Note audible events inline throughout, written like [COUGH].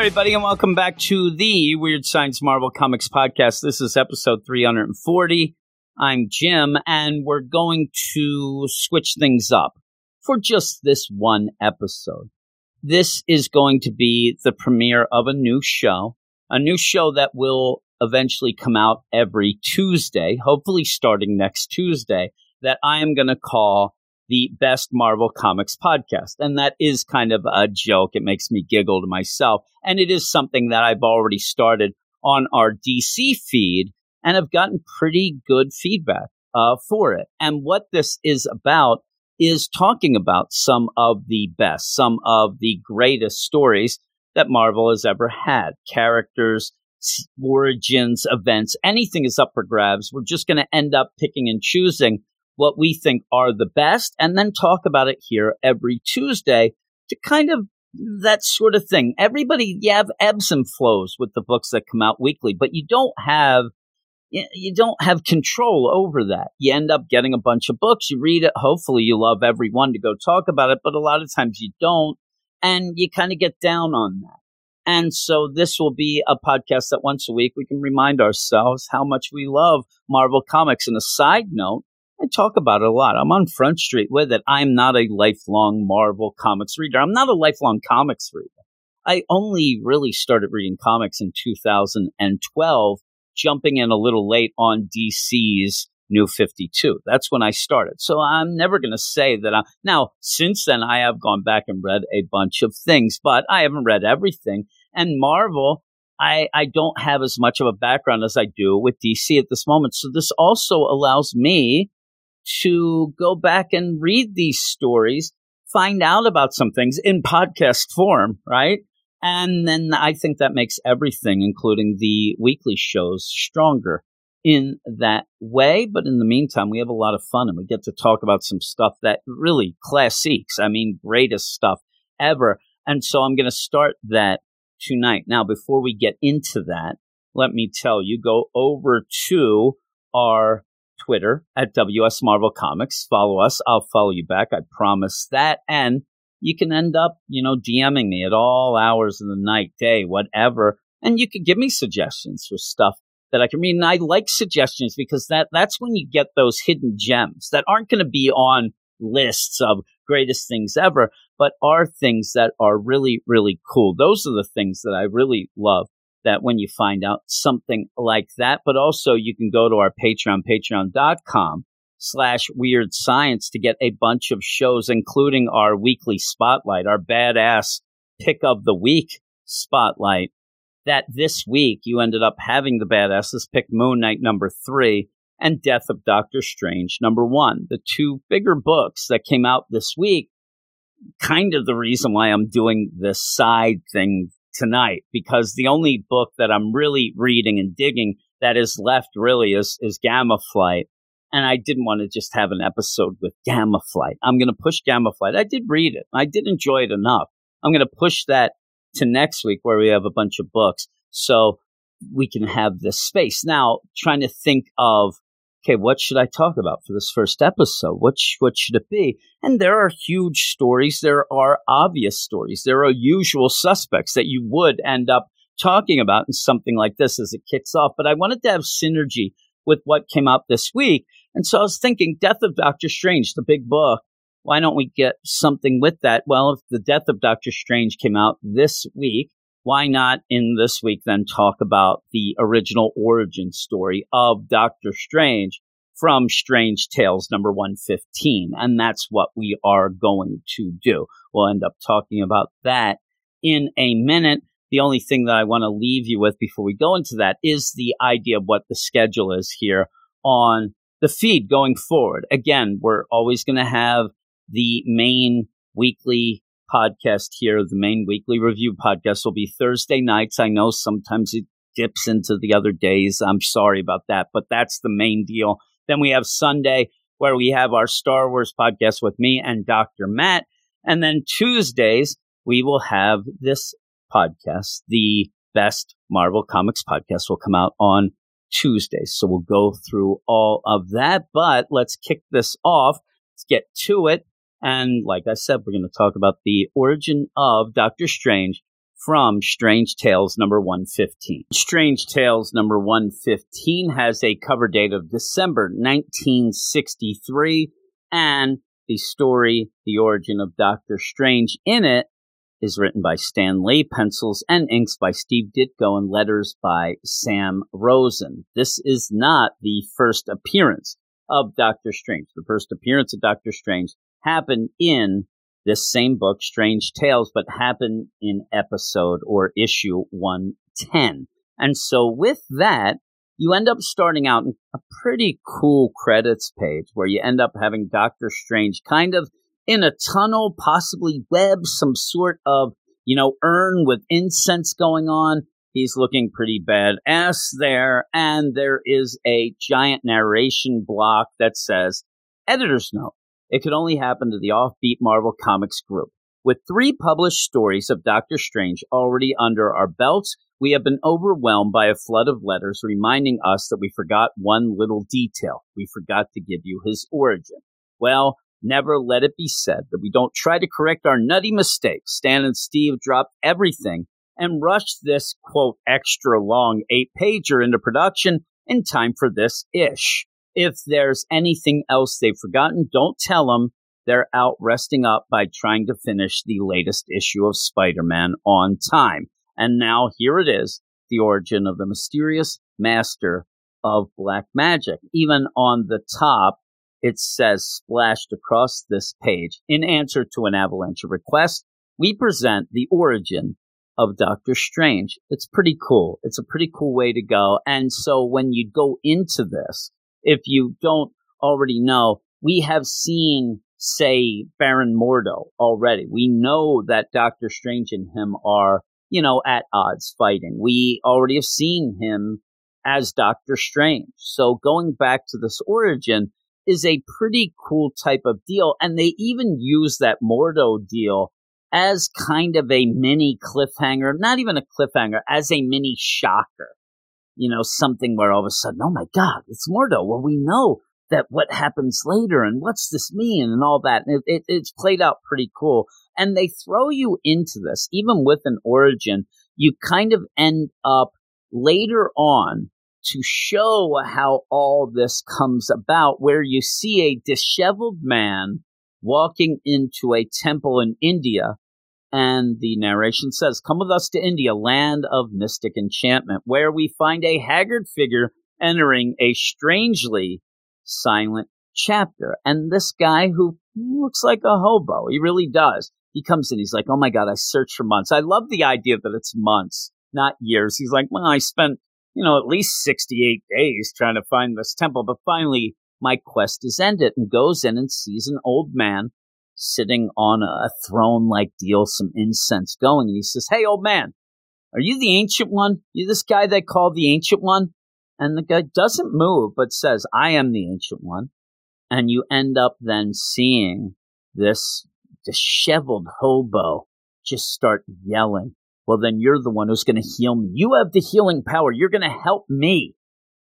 Everybody, and welcome back to the Weird Science Marvel Comics podcast. This is episode 340. I'm Jim, and we're going to switch things up for just this one episode. This is going to be the premiere of a new show, a new show that will eventually come out every Tuesday, hopefully starting next Tuesday, that I am going to call the best Marvel Comics podcast. And that is kind of a joke. It makes me giggle to myself. And it is something that I've already started on our DC feed and have gotten pretty good feedback uh, for it. And what this is about is talking about some of the best, some of the greatest stories that Marvel has ever had. Characters, origins, events, anything is up for grabs. We're just going to end up picking and choosing what we think are the best and then talk about it here every Tuesday to kind of that sort of thing. Everybody, you have ebbs and flows with the books that come out weekly, but you don't have you don't have control over that. You end up getting a bunch of books, you read it, hopefully you love every one to go talk about it, but a lot of times you don't, and you kind of get down on that. And so this will be a podcast that once a week we can remind ourselves how much we love Marvel Comics. And a side note, I talk about it a lot. I'm on Front Street with it. I'm not a lifelong Marvel comics reader. I'm not a lifelong comics reader. I only really started reading comics in 2012, jumping in a little late on DC's New 52. That's when I started. So I'm never going to say that I now since then I have gone back and read a bunch of things, but I haven't read everything. And Marvel, I, I don't have as much of a background as I do with DC at this moment. So this also allows me to go back and read these stories, find out about some things in podcast form, right? And then I think that makes everything, including the weekly shows, stronger in that way. But in the meantime, we have a lot of fun and we get to talk about some stuff that really classics. I mean, greatest stuff ever. And so I'm going to start that tonight. Now, before we get into that, let me tell you, go over to our Twitter at WS Marvel Comics. Follow us. I'll follow you back. I promise that. And you can end up, you know, DMing me at all hours of the night, day, whatever. And you can give me suggestions for stuff that I can read. And I like suggestions because that, that's when you get those hidden gems that aren't going to be on lists of greatest things ever, but are things that are really, really cool. Those are the things that I really love that when you find out something like that. But also you can go to our Patreon, patreon.com slash weird science to get a bunch of shows, including our weekly spotlight, our badass pick of the week spotlight. That this week you ended up having the badasses pick Moon Knight number three and Death of Doctor Strange number one, the two bigger books that came out this week. Kind of the reason why I'm doing this side thing tonight because the only book that I'm really reading and digging that is left really is, is Gamma Flight. And I didn't want to just have an episode with Gamma Flight. I'm going to push Gamma Flight. I did read it. I did enjoy it enough. I'm going to push that to next week where we have a bunch of books. So we can have this space. Now, trying to think of okay, what should I talk about for this first episode? What, sh- what should it be? And there are huge stories. There are obvious stories. There are usual suspects that you would end up talking about in something like this as it kicks off. But I wanted to have synergy with what came out this week. And so I was thinking, Death of Doctor Strange, the big book. Why don't we get something with that? Well, if the Death of Doctor Strange came out this week, why not in this week then talk about the original origin story of Doctor Strange from Strange Tales number 115? And that's what we are going to do. We'll end up talking about that in a minute. The only thing that I want to leave you with before we go into that is the idea of what the schedule is here on the feed going forward. Again, we're always going to have the main weekly podcast here, the main weekly review podcast will be Thursday nights. I know sometimes it dips into the other days. I'm sorry about that, but that's the main deal. Then we have Sunday where we have our Star Wars podcast with me and Dr. Matt. And then Tuesdays, we will have this podcast, the best Marvel Comics podcast will come out on Tuesdays. So we'll go through all of that, but let's kick this off. Let's get to it. And like I said, we're going to talk about the origin of Doctor Strange from Strange Tales number 115. Strange Tales number 115 has a cover date of December 1963, and the story, The Origin of Doctor Strange, in it is written by Stan Lee, pencils and inks by Steve Ditko, and letters by Sam Rosen. This is not the first appearance of Doctor Strange. The first appearance of Doctor Strange happened in this same book, Strange Tales, but happen in episode or issue 110. And so with that, you end up starting out in a pretty cool credits page where you end up having Doctor Strange kind of in a tunnel, possibly web, some sort of, you know, urn with incense going on. He's looking pretty badass there. And there is a giant narration block that says, editor's note. It could only happen to the offbeat Marvel Comics group. With three published stories of Doctor Strange already under our belts, we have been overwhelmed by a flood of letters reminding us that we forgot one little detail. We forgot to give you his origin. Well, Never let it be said that we don't try to correct our nutty mistakes. Stan and Steve dropped everything and rushed this, quote, extra long eight pager into production in time for this ish. If there's anything else they've forgotten, don't tell them they're out resting up by trying to finish the latest issue of Spider Man on time. And now here it is the origin of the mysterious master of black magic. Even on the top, it says splashed across this page in answer to an avalanche request we present the origin of doctor strange it's pretty cool it's a pretty cool way to go and so when you go into this if you don't already know we have seen say baron mordo already we know that doctor strange and him are you know at odds fighting we already have seen him as doctor strange so going back to this origin is a pretty cool type of deal. And they even use that Mordo deal as kind of a mini cliffhanger, not even a cliffhanger, as a mini shocker. You know, something where all of a sudden, oh my God, it's Mordo. Well, we know that what happens later and what's this mean and all that. It, it, it's played out pretty cool. And they throw you into this, even with an origin, you kind of end up later on to show how all this comes about, where you see a disheveled man walking into a temple in India. And the narration says, Come with us to India, land of mystic enchantment, where we find a haggard figure entering a strangely silent chapter. And this guy who looks like a hobo, he really does. He comes in, he's like, Oh my God, I searched for months. I love the idea that it's months, not years. He's like, Well, I spent you know, at least 68 days trying to find this temple. But finally, my quest is ended and goes in and sees an old man sitting on a throne like deal, some incense going. And he says, Hey, old man, are you the ancient one? You this guy they call the ancient one? And the guy doesn't move, but says, I am the ancient one. And you end up then seeing this disheveled hobo just start yelling well, then you're the one who's going to heal me. You have the healing power. You're going to help me.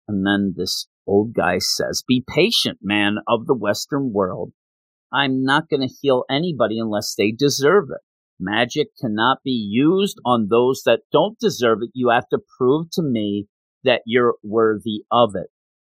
And then this old guy says, Be patient, man of the Western world. I'm not going to heal anybody unless they deserve it. Magic cannot be used on those that don't deserve it. You have to prove to me that you're worthy of it.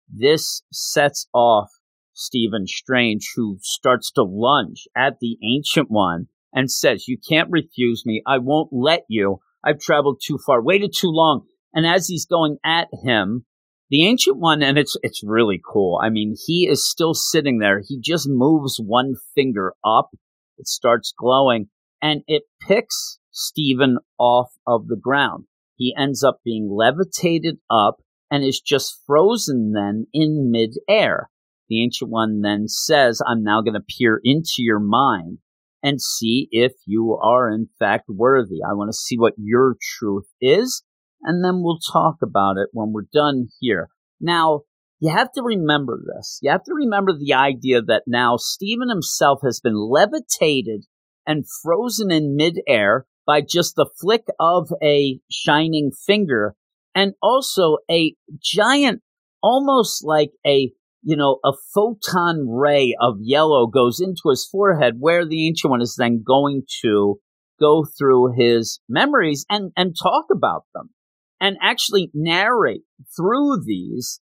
This sets off Stephen Strange, who starts to lunge at the Ancient One and says, You can't refuse me. I won't let you. I've traveled too far, waited too long. And as he's going at him, the ancient one, and it's it's really cool. I mean, he is still sitting there. He just moves one finger up. It starts glowing, and it picks Stephen off of the ground. He ends up being levitated up and is just frozen then in midair. The ancient one then says, I'm now going to peer into your mind and see if you are in fact worthy. I want to see what your truth is, and then we'll talk about it when we're done here. Now, you have to remember this. You have to remember the idea that now Stephen himself has been levitated and frozen in midair by just the flick of a shining finger and also a giant, almost like a you know, a photon ray of yellow goes into his forehead, where the Ancient One is then going to go through his memories and, and talk about them and actually narrate through these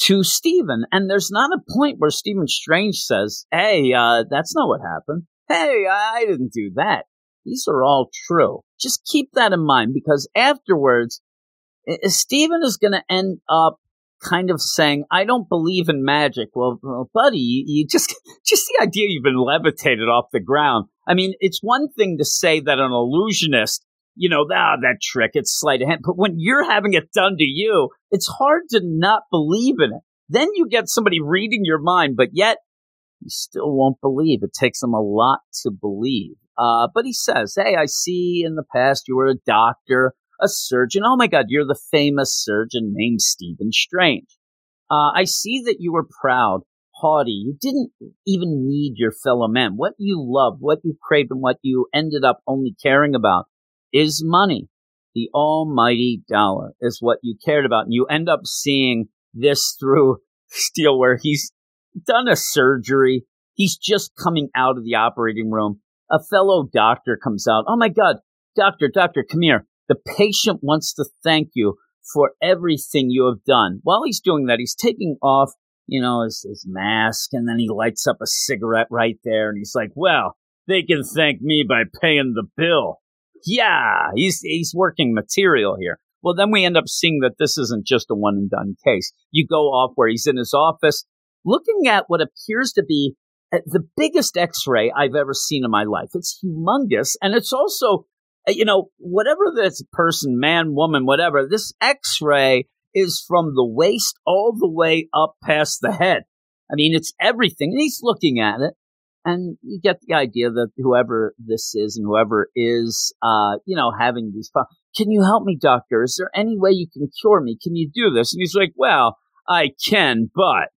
to Stephen. And there's not a point where Stephen Strange says, Hey, uh, that's not what happened. Hey, I didn't do that. These are all true. Just keep that in mind because afterwards, Stephen is going to end up kind of saying, I don't believe in magic. Well, well buddy, you, you, just, [LAUGHS] just the idea you've been levitated off the ground. I mean, it's one thing to say that an illusionist, you know, ah, that trick, it's sleight of hand. But when you're having it done to you, it's hard to not believe in it. Then you get somebody reading your mind, but yet you still won't believe. It takes them a lot to believe. Uh, but he says, Hey, I see in the past you were a doctor a surgeon. Oh my God, you're the famous surgeon named Stephen Strange. Uh, I see that you were proud, haughty. You didn't even need your fellow men. What you loved, what you craved, and what you ended up only caring about is money. The almighty dollar is what you cared about. And you end up seeing this through [LAUGHS] Steele, where he's done a surgery. He's just coming out of the operating room. A fellow doctor comes out. Oh my God, doctor, doctor, come here. The patient wants to thank you for everything you have done. While he's doing that, he's taking off, you know, his, his mask and then he lights up a cigarette right there and he's like, well, they can thank me by paying the bill. Yeah, he's, he's working material here. Well, then we end up seeing that this isn't just a one and done case. You go off where he's in his office looking at what appears to be uh, the biggest x-ray I've ever seen in my life. It's humongous and it's also uh, you know, whatever this person, man, woman, whatever, this x ray is from the waist all the way up past the head. I mean, it's everything. And he's looking at it. And you get the idea that whoever this is and whoever is, uh, you know, having these problems, can you help me, doctor? Is there any way you can cure me? Can you do this? And he's like, well, I can, but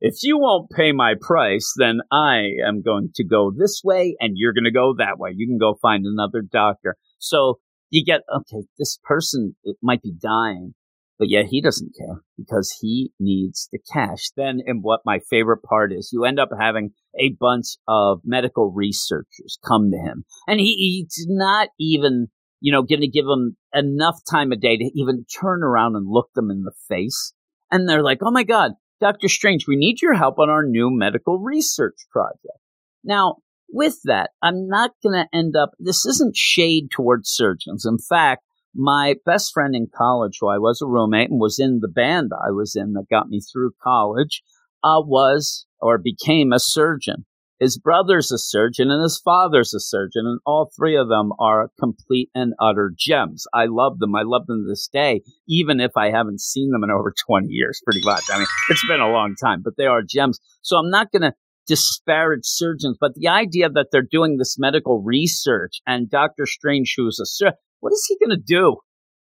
if you won't pay my price, then I am going to go this way and you're going to go that way. You can go find another doctor. So you get, okay, this person it might be dying, but yet he doesn't care because he needs the cash. Then, and what my favorite part is, you end up having a bunch of medical researchers come to him and he, he's not even, you know, going to give them enough time a day to even turn around and look them in the face. And they're like, Oh my God, Dr. Strange, we need your help on our new medical research project. Now, with that, I'm not going to end up, this isn't shade towards surgeons. In fact, my best friend in college, who I was a roommate and was in the band I was in that got me through college, uh, was or became a surgeon. His brother's a surgeon and his father's a surgeon, and all three of them are complete and utter gems. I love them. I love them to this day, even if I haven't seen them in over [LAUGHS] 20 years, pretty much. I mean, it's been a long time, but they are gems. So I'm not going to disparage surgeons, but the idea that they're doing this medical research and Dr. Strange, who's a surgeon, what is he going to do?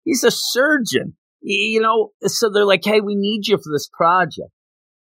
He's a surgeon, you know, so they're like, Hey, we need you for this project.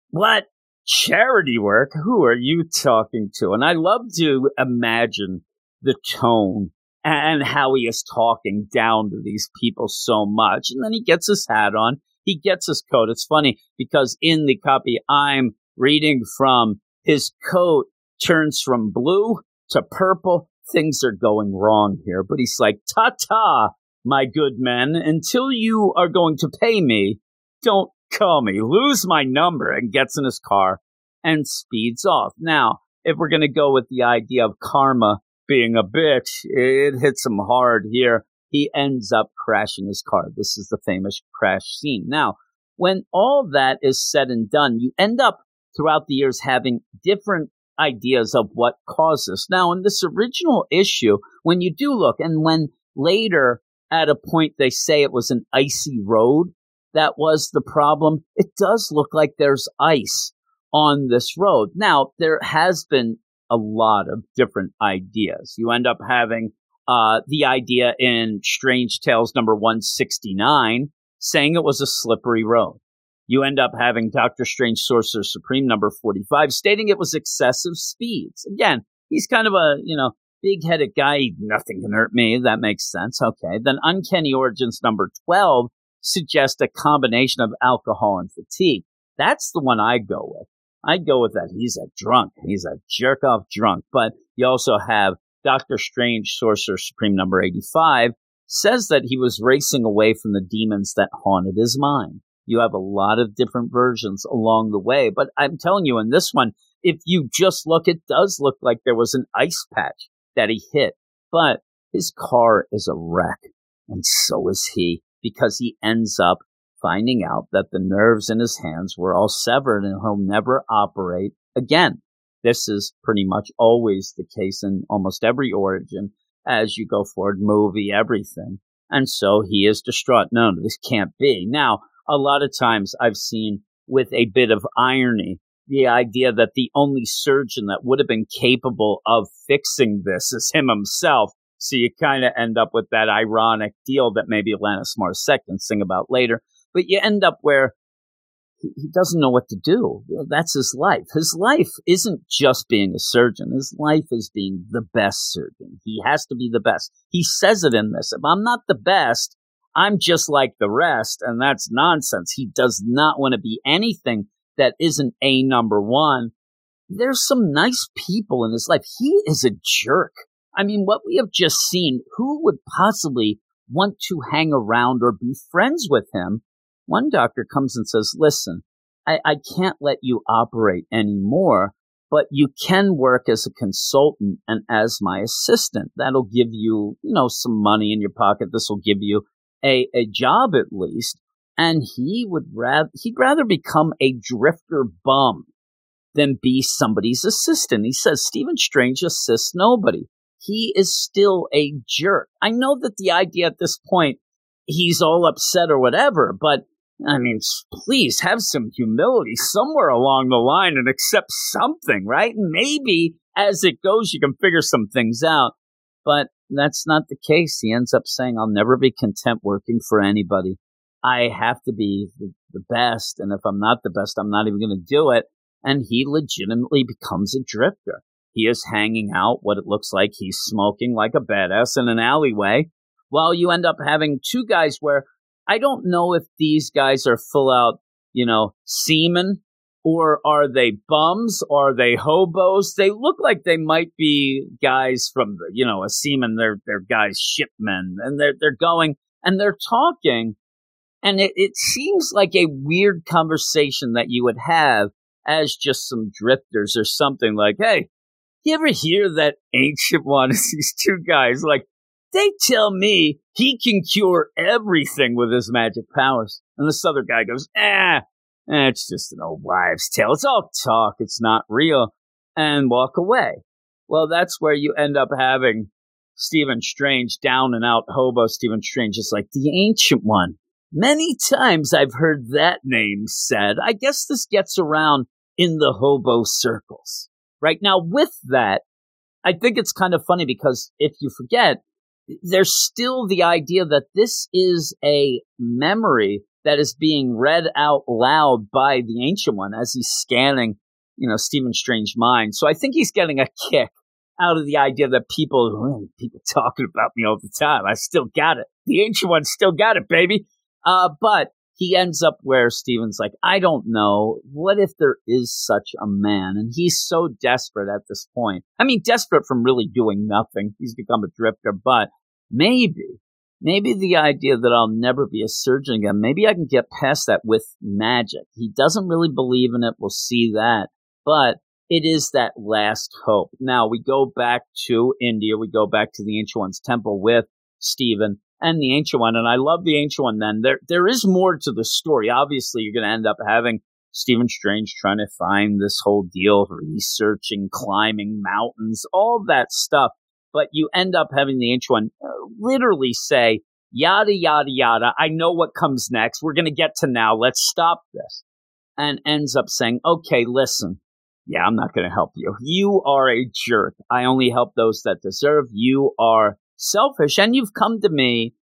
What? Charity work? Who are you talking to? And I love to imagine the tone and how he is talking down to these people so much. And then he gets his hat on. He gets his coat. It's funny because in the copy I'm reading from, his coat turns from blue to purple. Things are going wrong here, but he's like, ta ta, my good men, until you are going to pay me, don't call me. Lose my number and gets in his car and speeds off. Now, if we're going to go with the idea of karma being a bitch, it hits him hard here. He ends up crashing his car. This is the famous crash scene. Now, when all that is said and done, you end up throughout the years having different ideas of what caused this. Now, in this original issue, when you do look, and when later at a point they say it was an icy road that was the problem, it does look like there's ice on this road. Now, there has been a lot of different ideas. You end up having uh, the idea in Strange Tales number 169 saying it was a slippery road you end up having Doctor Strange Sorcerer Supreme number 45 stating it was excessive speeds. Again, he's kind of a, you know, big headed guy. Nothing can hurt me. That makes sense. Okay. Then Uncanny Origins number 12 suggests a combination of alcohol and fatigue. That's the one I go with. I go with that. He's a drunk. He's a jerk off drunk. But you also have Doctor Strange, Sorcerer Supreme number 85, says that he was racing away from the demons that haunted his mind. You have a lot of different versions along the way, but I'm telling you, in this one, if you just look, it does look like there was an ice patch that he hit, but his car is a wreck, and so is he, because he ends up finding out that the nerves in his hands were all severed and he'll never operate again. This is pretty much always the case in almost every origin as you go forward, movie, everything. And so he is distraught. No, this can't be. Now, a lot of times I've seen with a bit of irony the idea that the only surgeon that would have been capable of fixing this is him himself. So you kind of end up with that ironic deal that maybe Alanis Morissette can sing about later. But you end up where he doesn't know what to do. That's his life. His life isn't just being a surgeon. His life is being the best surgeon. He has to be the best. He says it in this. If I'm not the best, I'm just like the rest. And that's nonsense. He does not want to be anything that isn't a number one. There's some nice people in his life. He is a jerk. I mean, what we have just seen, who would possibly want to hang around or be friends with him one doctor comes and says, listen, I, I can't let you operate anymore, but you can work as a consultant and as my assistant. That'll give you, you know, some money in your pocket. This will give you a, a job at least. And he would rather, he'd rather become a drifter bum than be somebody's assistant. He says Stephen Strange assists nobody. He is still a jerk. I know that the idea at this point, he's all upset or whatever, but I mean, please have some humility somewhere along the line and accept something, right? Maybe as it goes, you can figure some things out. But that's not the case. He ends up saying, I'll never be content working for anybody. I have to be the, best. And if I'm not the best, I'm not even going to do it. And he legitimately becomes a drifter. He is hanging out what it looks like he's smoking like a badass in an alleyway while you end up having two guys where I don't know if these guys are full out, you know, seamen or are they bums? Are they hobos? They look like they might be guys from the, you know, a seaman. They're, they're guys, shipmen, and they're, they're going and they're talking. And it, it seems like a weird conversation that you would have as just some drifters or something like, Hey, you ever hear that ancient one? [LAUGHS] These two guys like, they tell me he can cure everything with his magic powers. And this other guy goes, ah, it's just an old wives' tale. It's all talk. It's not real. And walk away. Well, that's where you end up having Stephen Strange, down and out hobo Stephen Strange, is like the ancient one. Many times I've heard that name said. I guess this gets around in the hobo circles. Right now, with that, I think it's kind of funny because if you forget, there's still the idea that this is a memory that is being read out loud by the ancient one as he's scanning, you know, Stephen Strange mind. So I think he's getting a kick out of the idea that people, people talking about me all the time. I still got it. The ancient one still got it, baby. Uh, but he ends up where Stephen's like, I don't know. What if there is such a man? And he's so desperate at this point. I mean, desperate from really doing nothing. He's become a drifter, but maybe, maybe the idea that I'll never be a surgeon again, maybe I can get past that with magic. He doesn't really believe in it. We'll see that. But it is that last hope. Now we go back to India. We go back to the Ancient One's temple with Stephen and the Ancient One. And I love the Ancient One then. There, there is more to the story. Obviously, you're going to end up having Stephen Strange trying to find this whole deal, researching, climbing mountains, all that stuff but you end up having the one uh, literally say, yada, yada, yada. I know what comes next. We're going to get to now. Let's stop this. And ends up saying, okay, listen. Yeah, I'm not going to help you. You are a jerk. I only help those that deserve. You are selfish and you've come to me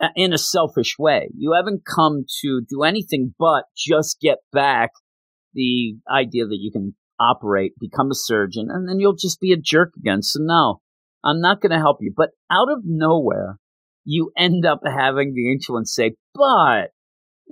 uh, in a selfish way. You haven't come to do anything but just get back the idea that you can operate, become a surgeon, and then you'll just be a jerk again. So no, I'm not going to help you. But out of nowhere, you end up having the one say, but,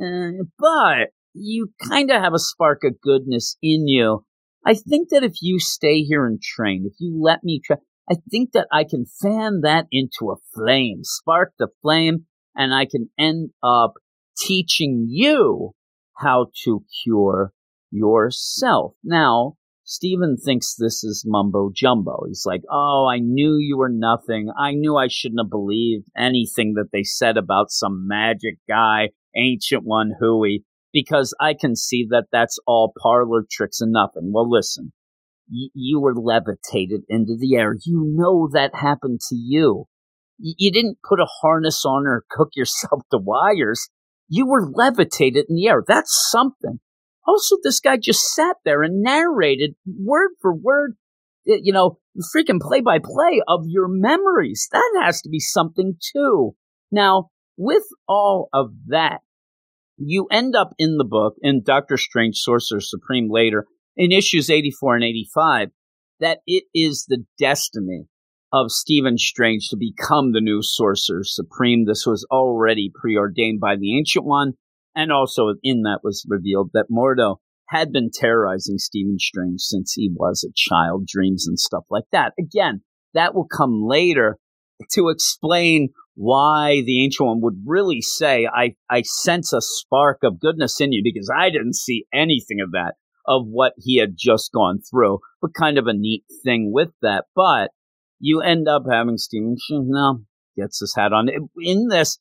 uh, but you kind of have a spark of goodness in you. I think that if you stay here and train, if you let me train, I think that I can fan that into a flame, spark the flame, and I can end up teaching you how to cure yourself. Now, Stephen thinks this is mumbo jumbo. He's like, Oh, I knew you were nothing. I knew I shouldn't have believed anything that they said about some magic guy, ancient one, hooey, because I can see that that's all parlor tricks and nothing. Well, listen, y- you were levitated into the air. You know that happened to you. Y- you didn't put a harness on or cook yourself [LAUGHS] to wires. You were levitated in the air. That's something. Also, this guy just sat there and narrated word for word, you know, freaking play by play of your memories. That has to be something too. Now, with all of that, you end up in the book in Doctor Strange Sorcerer Supreme later in issues 84 and 85 that it is the destiny of Stephen Strange to become the new Sorcerer Supreme. This was already preordained by the Ancient One. And also in that was revealed that Mordo had been terrorizing Stephen Strange since he was a child, dreams and stuff like that. Again, that will come later to explain why the Ancient One would really say, I, I sense a spark of goodness in you because I didn't see anything of that, of what he had just gone through. But kind of a neat thing with that. But you end up having Stephen now gets his hat on. In this,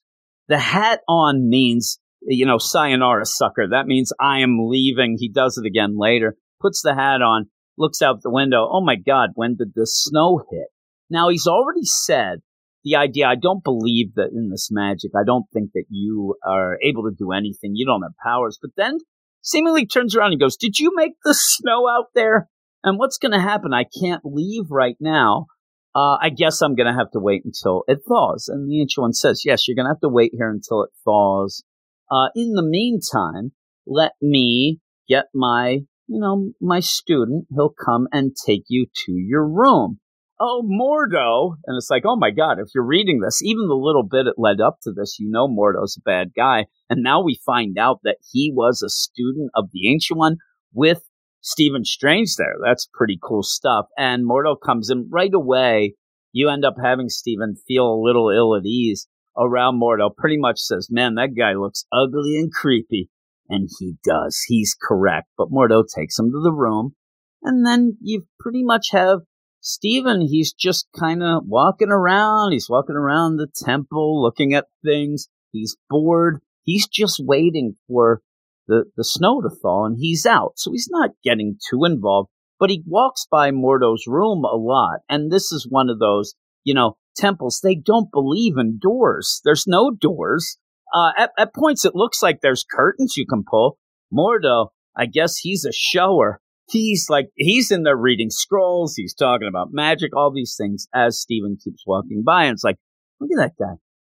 the hat on means you know, sayonara sucker. That means I am leaving. He does it again later, puts the hat on, looks out the window. Oh my God, when did the snow hit? Now he's already said the idea, I don't believe that in this magic. I don't think that you are able to do anything. You don't have powers. But then seemingly turns around and goes, Did you make the snow out there? And what's going to happen? I can't leave right now. Uh, I guess I'm going to have to wait until it thaws. And the ancient one says, Yes, you're going to have to wait here until it thaws. Uh, in the meantime, let me get my, you know, my student. He'll come and take you to your room. Oh, Mordo. And it's like, oh my God, if you're reading this, even the little bit it led up to this, you know Mordo's a bad guy. And now we find out that he was a student of the Ancient One with Stephen Strange there. That's pretty cool stuff. And Mordo comes in right away. You end up having Stephen feel a little ill at ease around Mordo pretty much says, man, that guy looks ugly and creepy. And he does. He's correct. But Mordo takes him to the room. And then you pretty much have Stephen. He's just kind of walking around. He's walking around the temple looking at things. He's bored. He's just waiting for the, the snow to fall and he's out. So he's not getting too involved, but he walks by Mordo's room a lot. And this is one of those, you know, temples, they don't believe in doors. There's no doors. Uh, at, at points, it looks like there's curtains you can pull. Mordo, I guess he's a shower. He's like, he's in there reading scrolls. He's talking about magic, all these things as Stephen keeps walking by. And it's like, look at that guy.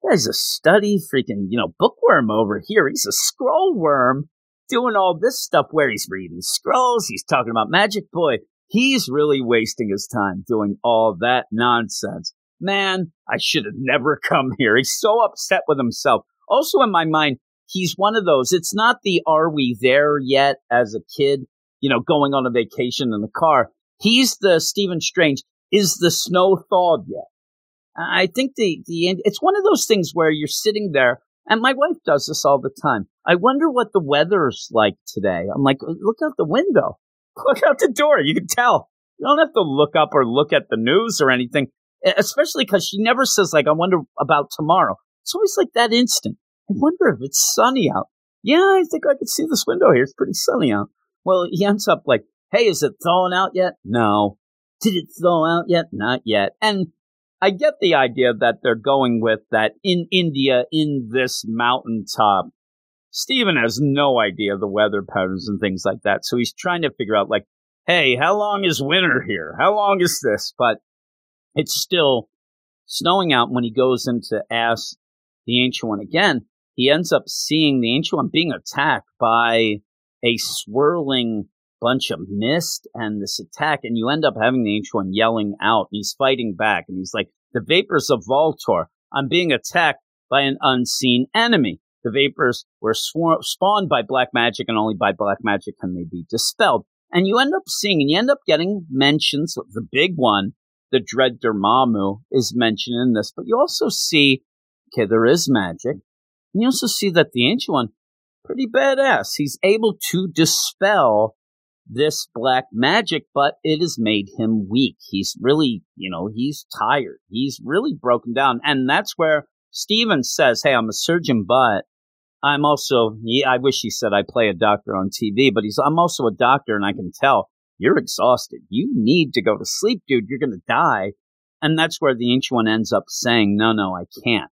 Guy's a study freaking, you know, bookworm over here. He's a scroll worm doing all this stuff where he's reading scrolls. He's talking about magic. Boy, he's really wasting his time doing all that nonsense man, I should have never [LAUGHS] come here. He's so upset with himself. Also, in my mind, he's one of those. It's not the are we there yet as a kid, you know, going on a vacation in the car. He's the Stephen Strange. Is the snow thawed yet? I think the, the, it's one of those things where you're sitting there and my wife does this all the time. I wonder what the weather's like today. I'm like, look out the window. [LAUGHS] Look out the door. You can tell. You don't have to look up or look at the news or anything especially because she never says like, I wonder about tomorrow. It's always like that instant. I wonder if it's sunny out. Yeah, I think I could see this window here. It's pretty sunny out. Well, he ends up like, Hey, is it thawing out yet? No. Did it thaw out yet? Not yet. And I get the idea that they're going with that in India, in this mountaintop. Stephen has no idea the weather patterns and things like that. So he's trying to figure out, like, hey, how long is winter here? How long is this? But it's still snowing out when he goes in to ask the Ancient One again. He ends up seeing the Ancient One being attacked by a swirling bunch of mist and this attack, and you end up having the Ancient One yelling out. And he's fighting back, and he's like, The vapors of Valtorr, I'm being attacked by an unseen enemy. The vapors were spawned by black magic, and only by black magic can they be dispelled. And you end up seeing, and you end up getting mentions of the big one the dread Dormammu is mentioned in this, but you also see, okay, there is magic. And You also see that the Ancient One, pretty badass. He's able to dispel this black magic, but it has made him weak. He's really, you know, he's tired. He's really broken down. And that's where Stephen says, Hey, I'm a surgeon, but I'm also, I wish he said I play a doctor on TV, but he's, I'm also a doctor and I can tell you're exhausted. You need to go to sleep, dude. You're going to die. And that's where the Ancient One ends up saying, no, no, I can't.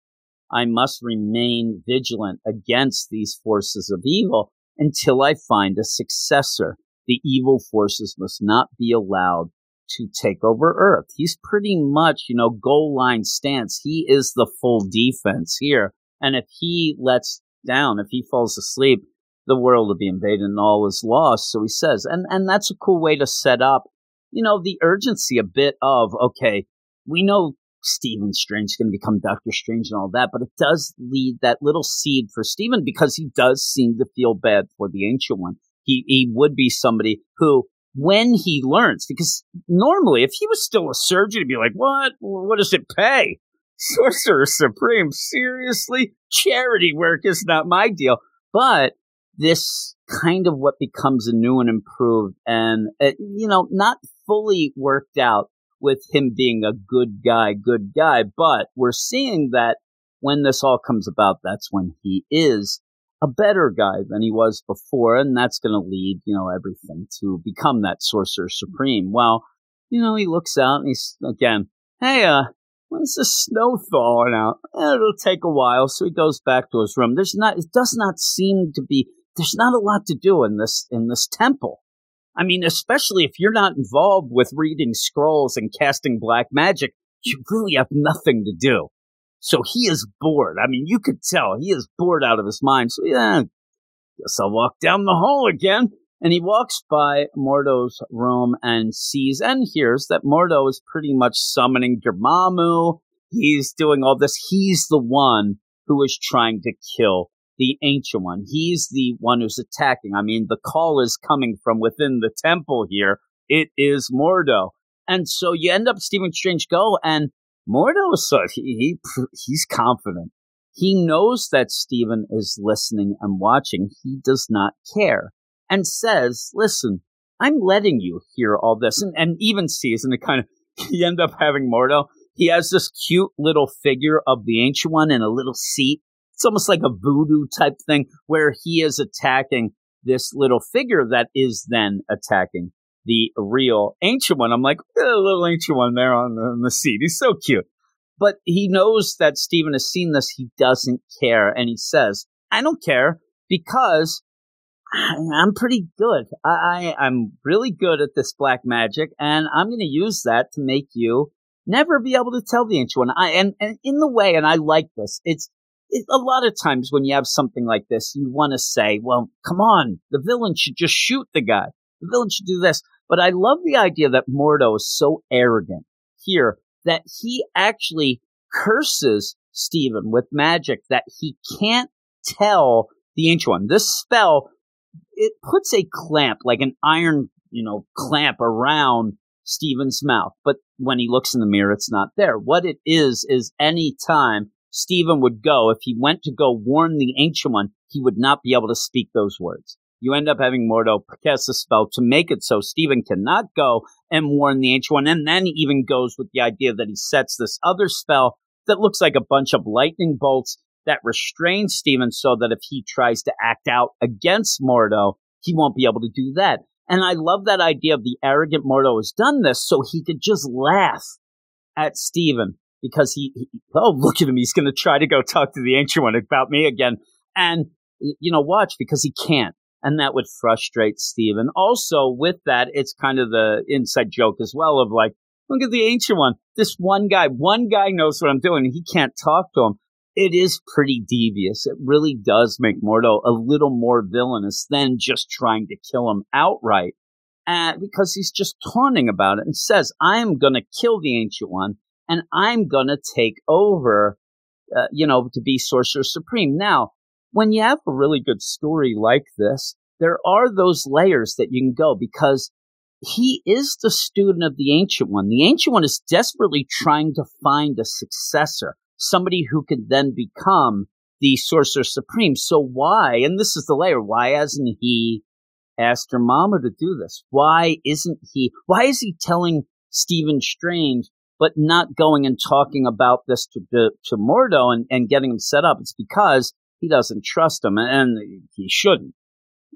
I must remain vigilant against these forces of evil until I find a successor. The evil forces must not be allowed to take over Earth. He's pretty much, you know, goal line stance. He is the full defense here. And if he lets down, if he falls asleep, the world will be invaded and all is lost. So he says, and, and that's a cool way to set up, you know, the urgency a bit of, okay, we know Stephen Strange is going to become Doctor Strange and all that, but it does lead that little seed for Stephen because he does seem to feel bad for the Ancient One. He, he would be somebody who, when he learns, because normally if he was still a surgeon, he'd be like, what? What does it pay? [LAUGHS] Sorcerer Supreme, seriously? Charity work is not my deal. But this kind of what becomes a new and improved and, uh, you know, not fully worked out with him being a good guy, good guy, but we're seeing that when this all comes about, that's when he is a better guy than he was before, and that's going to lead, you know, everything to become that sorcerer supreme. Well, you know, he looks out and he's again, hey, uh, when's the snow thawing out? Eh, it'll take a while, so he goes back to his room. There's not, it does not seem to be, there's not a lot to do in this in this temple. I mean, especially if you're not involved with reading scrolls and casting black magic, you really have nothing to do. So he is bored. I mean, you could tell he is bored out of his mind. So yeah, guess I'll walk down the hall again. And he walks by Mordo's room and sees and hears that Mordo is pretty much summoning Dormammu. He's doing all this. He's the one who is trying to kill the ancient one. He's the one who's attacking. I mean, the call is coming from within the temple here. It is Mordo. And so you end up Stephen Strange go and Mordo is so he, he he's confident. He knows that Stephen is listening and watching. He does not care and says, listen, I'm letting you hear all this. And, and even sees, and it kind of, [LAUGHS] you end up having Mordo. He has this cute little figure of the Ancient One in a little seat it's almost like a voodoo type thing where he is attacking this little figure that is then attacking the real ancient one. I'm like, a little ancient one there on the, on the seat. He's so cute. But he knows that Stephen has seen this. He doesn't care. And he says, I don't care because I'm pretty good. I, I, am really good at this black magic, and I'm going to use that to make you never be able to tell the ancient one. I, and, and in the way, and I like this, it's it, a lot of times when you have something like this, you want to say, well, come on, the villain should just shoot the guy. The villain should do this. But I love the idea that Mordo is so arrogant here that he actually curses Stephen with magic that he can't tell the Ancient One. This spell, it puts a clamp, like an iron, you know, clamp around Stephen's mouth. But when he looks in the mirror, it's not there. What it is, is any time Stephen would go, if he went to go warn the Ancient One, he would not be able to speak those words. You end up having Mordo cast a spell to make it so Stephen cannot go and warn the Ancient One, and then he even goes with the idea that he sets this other spell that looks like a bunch of lightning bolts that restrains Stephen so that if he tries to act out against Mordo, he won't be able to do that. And I love that idea of the arrogant Mordo has done this so he could just laugh at Stephen because he, he oh, look at him. He's going to try to go talk to the ancient one about me again. And, you know, watch because he can't. And that would frustrate Stephen. Also, with that, it's kind of the inside joke as well of like, look at the ancient one. This one guy, one guy knows what I'm doing. he can't talk to him. It is pretty devious. It really does make Mordo a little more villainous than just trying to kill him outright. Uh, because he's just taunting about it and says, I am going to kill the ancient one and I'm going to take over, uh, you know, to be Sorcerer Supreme. Now, when you have a really good story like this, there are those layers that you can go because he is the student of the Ancient One. The Ancient One is desperately trying to find a successor, somebody who could then become the Sorcerer Supreme. So why, and this is the layer, why hasn't he asked Dormammu to do this? Why isn't he, why is he telling Stephen Strange, but not going and talking about this to, to, to Mordo and, and getting him set up? It's because he doesn't trust him and he shouldn't.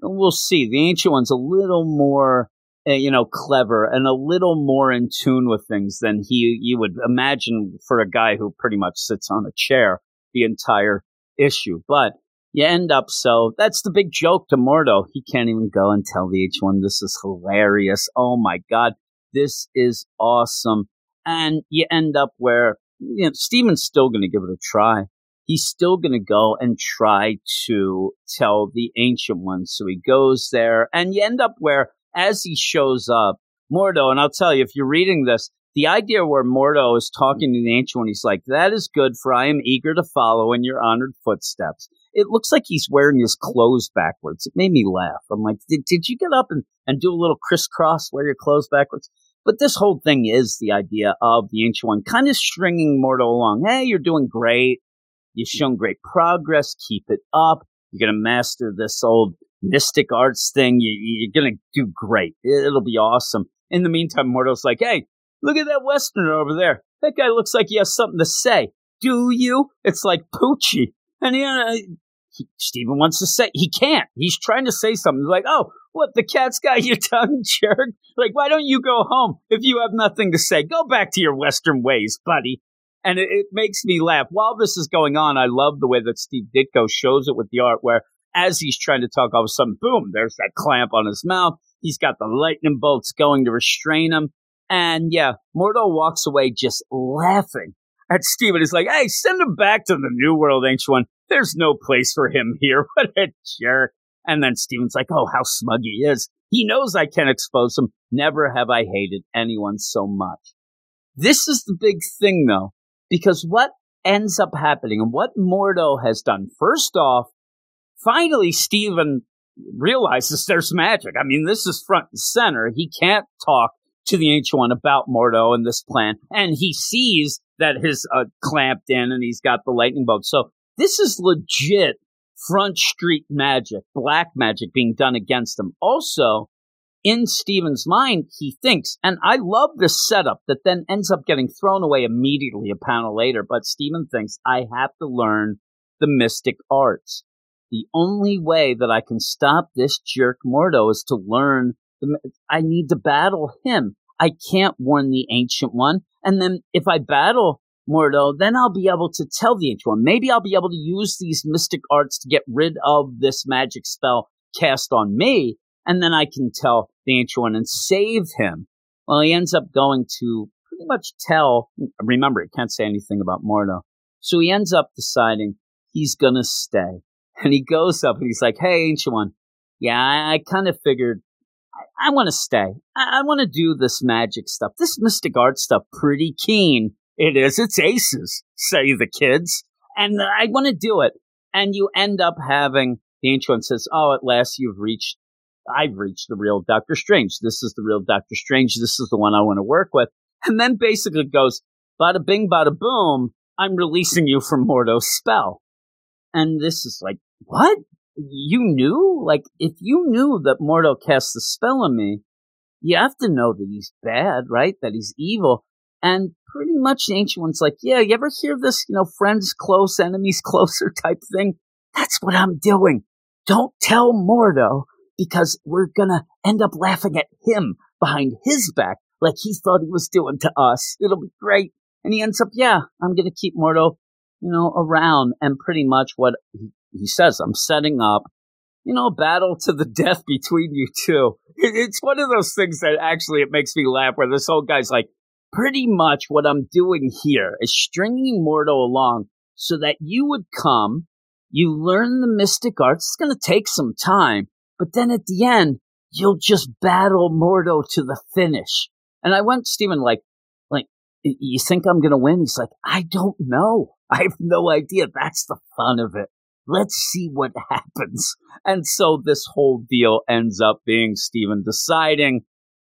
We'll see. The Ancient One's a little more uh, you know, clever and a little more in tune with things than he you would imagine for a guy who pretty much sits on a chair the entire issue. But you end up so that's the big joke to Mordo. He can't even go and tell the H1 this is hilarious. Oh my god, this is awesome. And you end up where you know Stephen's still going to give it a try. He's still going to go and try to tell the ancient one. So he goes there, and you end up where as he shows up, Mordo, and I'll tell you, if you're reading this, the idea where Mordo is talking to the Ancient One, he's like, That is good, for I am eager to follow in your honored footsteps. It looks like he's wearing his clothes backwards. It made me laugh. I'm like, Did, did you get up and, and do a little crisscross, wear your clothes backwards? But this whole thing is the idea of the Ancient One kind of stringing Mordo along. Hey, you're doing great. You've shown great progress. Keep it up. You're going to master this old mystic arts thing, you, are going to do great. It'll be awesome. In the meantime, Mordo's like, hey, look at that Westerner over there. That guy looks like he has something to say. Do you? It's like Poochie. And uh, he, Stephen wants to say, he can't. He's trying to say something. Like, oh, what, the cat's got your [LAUGHS] tongue, jerk? Like, why don't you go home if you have nothing to say? Go back to your Western ways, buddy. And it, it makes me laugh. While this is going on, I love the way that Steve Ditko shows it with the art where as he's trying to talk, all of a sudden, boom, there's that clamp on his mouth. He's got the lightning bolts going to restrain him. And yeah, Mordo walks away just laughing at Stephen. He's like, hey, send him back to the New World, Ancient One. There's no place for him here. [LAUGHS] What a jerk. And then Stephen's like, oh, how smug he is. He knows I can expose him. Never have I hated anyone so much. This is the big thing, though, because what ends up happening and what Mordo has done, first off, finally Stephen realizes there's magic. I mean, this is front and center. He can't talk to the Ancient One about Mordo and this plan, and he sees that his uh, clamped in and he's got the lightning bolt. So this is legit front street magic, black magic being done against him. Also, in Stephen's mind, he thinks, and I love this setup that then ends up getting thrown away immediately a panel later, but Stephen thinks, I have to learn the mystic arts the only way that I can stop this jerk Mordo is to learn. The, I need to battle him. I can't warn the Ancient One. And then if I battle Mordo, then I'll be able to tell the Ancient One. Maybe I'll be able to use these mystic arts to get rid of this magic spell cast on me. And then I can tell the Ancient One and save him. Well, he ends up going to pretty much tell. Remember, he can't say anything about Mordo. So he ends up deciding he's going to stay. And he goes up and he's like, Hey, Ancient One, yeah, I, I kind of figured I, I want to stay. I, I want to do this magic stuff, this mystic art stuff, pretty keen. It is. It's aces, say the kids. And I want to do it. And you end up having the Ancient One says, Oh, at last you've reached, I've reached the real Doctor Strange. This is the real Doctor Strange. This is the one I want to work with. And then basically goes, bada bing, bada boom. I'm releasing you from Mordo's spell. And this is like, what? You knew? Like, if you knew that Mordo cast the spell on me, you have to know that he's bad, right? That he's evil. And pretty much the Ancient One's like, yeah, you ever hear this, you know, friends close, enemies [LAUGHS] closer type thing? That's what I'm doing. Don't tell Mordo because we're gonna end up laughing at him behind his back like he thought he was doing to us. It'll be great. And he ends up, yeah, I'm gonna keep Mordo, you know, around. And pretty much what he says, I'm setting up, you know, a battle to the death between you two. [LAUGHS] It's one of those things that actually it makes me laugh where this old guy's like, pretty much what I'm doing here is stringing Mordo along so that you would come, you learn the mystic arts. It's going to take some time, but then at the end, you'll just battle Mordo to the finish. And I went, Stephen, like, like, you think I'm going to win? He's like, I don't know. I have no idea. That's the fun of it let's see what [LAUGHS] happens. And so this whole deal ends up being Stephen deciding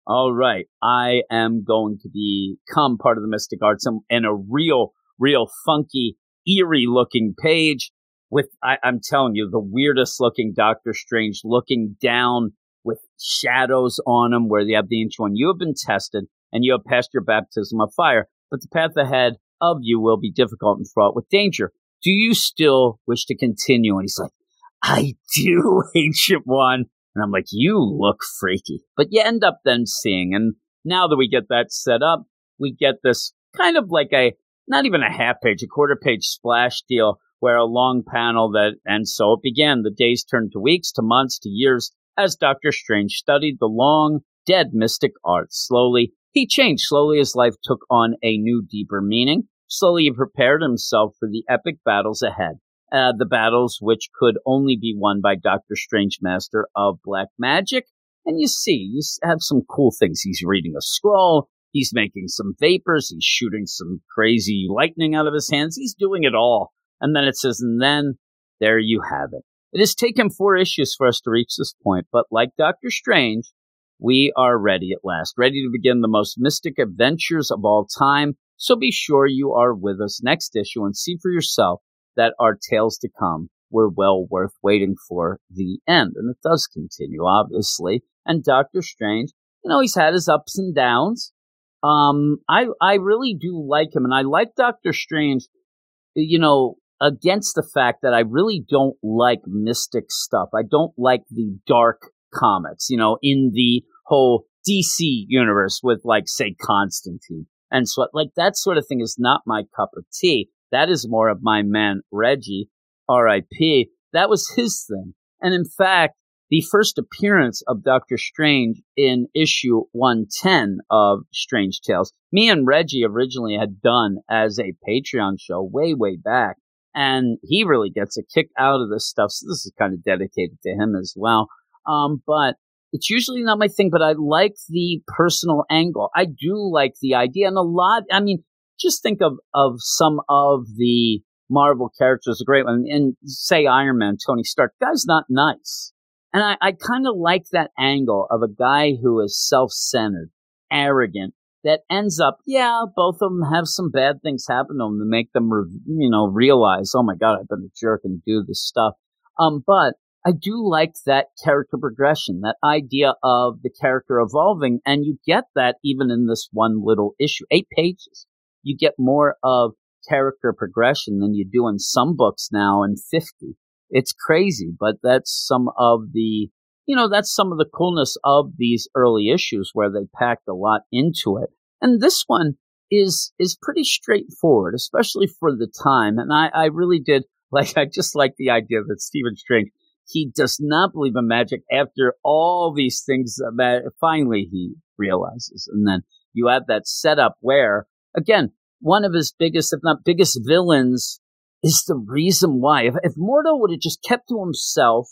all right, I am going to become part of the Mystic Arts and, a real, real funky, eerie looking page with, I, I'm telling you, the weirdest looking Doctor Strange looking down with shadows on him where they have the ancient one. You have been tested and you have passed your baptism of fire, but the path ahead of you will be difficult and fraught with danger. Do you still wish to continue? And he's like, I do, [LAUGHS] ancient one. And I'm like, you look freaky. But you end up then seeing, and now that we get that set up, we get this kind of like a, not even a half page, a quarter page splash deal where a long panel that, and so it began. The days turned to weeks, to months, to years as Doctor Strange studied the long dead mystic arts. Slowly, he changed. Slowly, his life took on a new, deeper meaning. Slowly, he prepared himself for the epic battles ahead uh, the battles which could only be won by Doctor Strange, Master of Black Magic. And you see, you have some cool things. He's reading a scroll. He's making some vapors. He's shooting some crazy lightning out of his hands. He's doing it all. And then it says, and then there you have it. It has taken four issues for us to reach this point, but like Doctor Strange, we are ready at last, ready to begin the most mystic adventures of all time. So be sure you are with us next issue and see for yourself that our tales to come were well worth waiting for the end. And it does continue, obviously. And Doctor Strange, you know, he's had his ups and downs. Um, I, I really do like him and I like Doctor Strange, you know, against the fact that I really don't like mystic stuff. I don't like the dark comics, you know, in the whole DC universe with like, say, Constantine and so like that sort of thing is not my cup of tea. That is more of my man Reggie, R.I.P. That was his thing. And in fact, the first appearance of Doctor Strange in issue 110 of Strange Tales, me and Reggie originally had done as a Patreon show way, way back. And he really gets a kick out of this stuff. So this is kind of dedicated to him as well. Um, but it's usually not my thing, but I like the personal angle. I do like the idea and a lot. I mean, just think of of some of the Marvel characters, a great one, and say Iron Man, Tony Stark. Guy's not nice, and I, I kind of like that angle of a guy who is self centered, arrogant, that ends up, yeah, both of them have some bad things happen to them to make them, re- you know, realize, oh my god, I've been a jerk and do this stuff. Um, but I do like that character progression, that idea of the character evolving, and you get that even in this one little issue, eight pages you get more of character progression than you do in some books now in 50. It's crazy, but that's some of the, you know, that's some of the coolness of these early issues where they packed a lot into it. And this one is, is pretty straightforward, especially for the time. And I, I really did [LAUGHS] like, I just like the idea that Stephen Strange, he does not believe in magic after all these things that finally he realizes. And then you have that setup where again, one of his biggest, if not biggest villains is the reason why. If, if Mordo would have just kept to himself,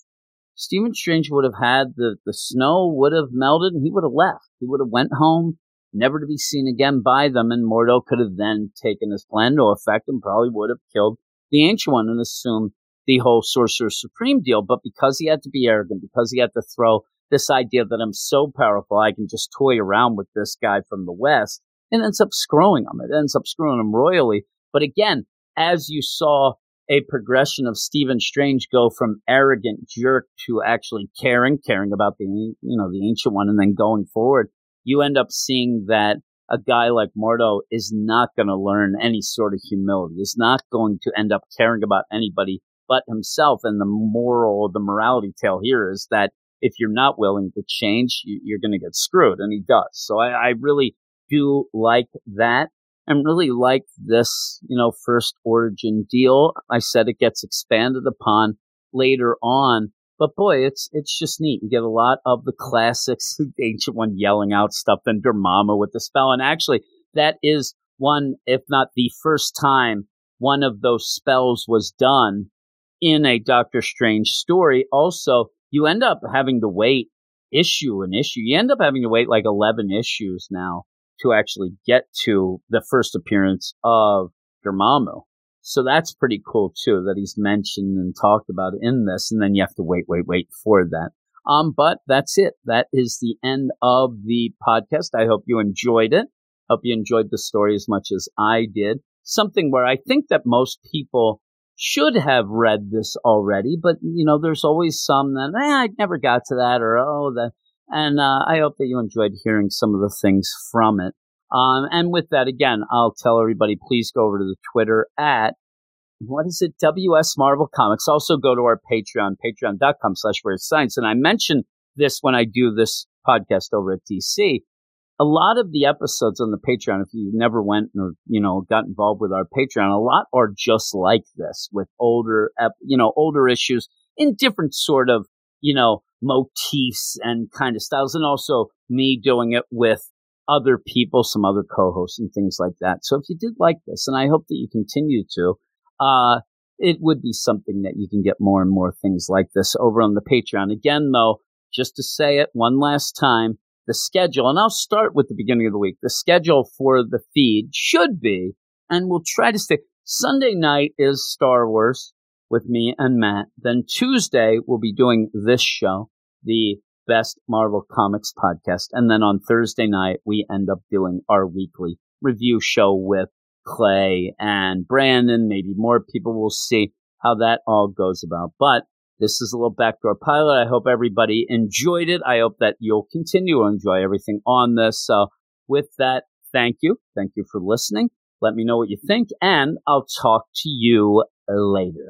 Stephen Strange would have had the, the snow would have melted and he would have left. He would have went home, never to be seen again by them, and Mordo could have then taken his plan to effect and probably would have killed the Ancient One and assumed the whole Sorcerer Supreme deal. But because he had to be arrogant, because he had to throw this idea that I'm so powerful, I can just toy around with this guy from the West, and ends up screwing them. It ends up screwing them royally. But again, as you saw a progression of Stephen Strange go from arrogant jerk to actually caring, caring about the you know the ancient one, and then going forward, you end up seeing that a guy like Mordo is not going to learn any sort of humility. Is not going to end up caring about anybody but himself. And the moral, the morality tale here is that if you're not willing to change, you're going to get screwed, and he does. So I, I really do like that and really like this, you know, first origin deal. I said it gets expanded upon later on, but boy, it's it's just neat. You get a lot of the classics, [LAUGHS] the ancient one yelling out stuff, and Dormammu with the spell, and actually that is one, if not the first time, one of those spells was done in a Doctor Strange story. Also, you end up having to wait issue and issue. You end up having to wait like eleven issues now to actually get to the first appearance of Dormammu. So that's pretty cool too that he's mentioned and talked about in this, and then you have to wait, wait, wait for that. Um, but that's it. That is the end of the podcast. I hope you enjoyed it. Hope you enjoyed the story as much as I did. Something where I think that most people should have read this already, but you know, there's always some that eh, I never got to that, or oh, that. And uh, I hope that you enjoyed hearing some of the things from it. Um, and with that, again, I'll tell everybody, please go over to the Twitter at what is it? WS Marvel Comics. Also go to our Patreon, patreon.com slash weird science. And I mention this when I do this podcast over at DC. A lot of the episodes on the Patreon, if you never went or, you know, got involved with our Patreon, a lot are just like this with older, you know, older issues in different sort of, you know, motifs and kind of styles. And also me doing it with other people, some other co-hosts and things like that. So if you did like this, and I hope that you continue to, uh, it would be something that you can get more and more things like this over on the Patreon. Again, though, just to say it one last time, the schedule, and I'll start with the beginning of the week. The schedule for the feed should be, and we'll try to stay. Sunday night is Star Wars with me and Matt. Then Tuesday, we'll be doing this show, the Best Marvel Comics podcast. And then on Thursday night, we end up doing our weekly review show with Clay and Brandon. Maybe more people will see how that all goes about. But this is a little backdoor pilot. I hope everybody enjoyed it. I hope that you'll continue to enjoy everything on this. So with that, thank you. Thank you for listening. Let me know what you think and I'll talk to you later.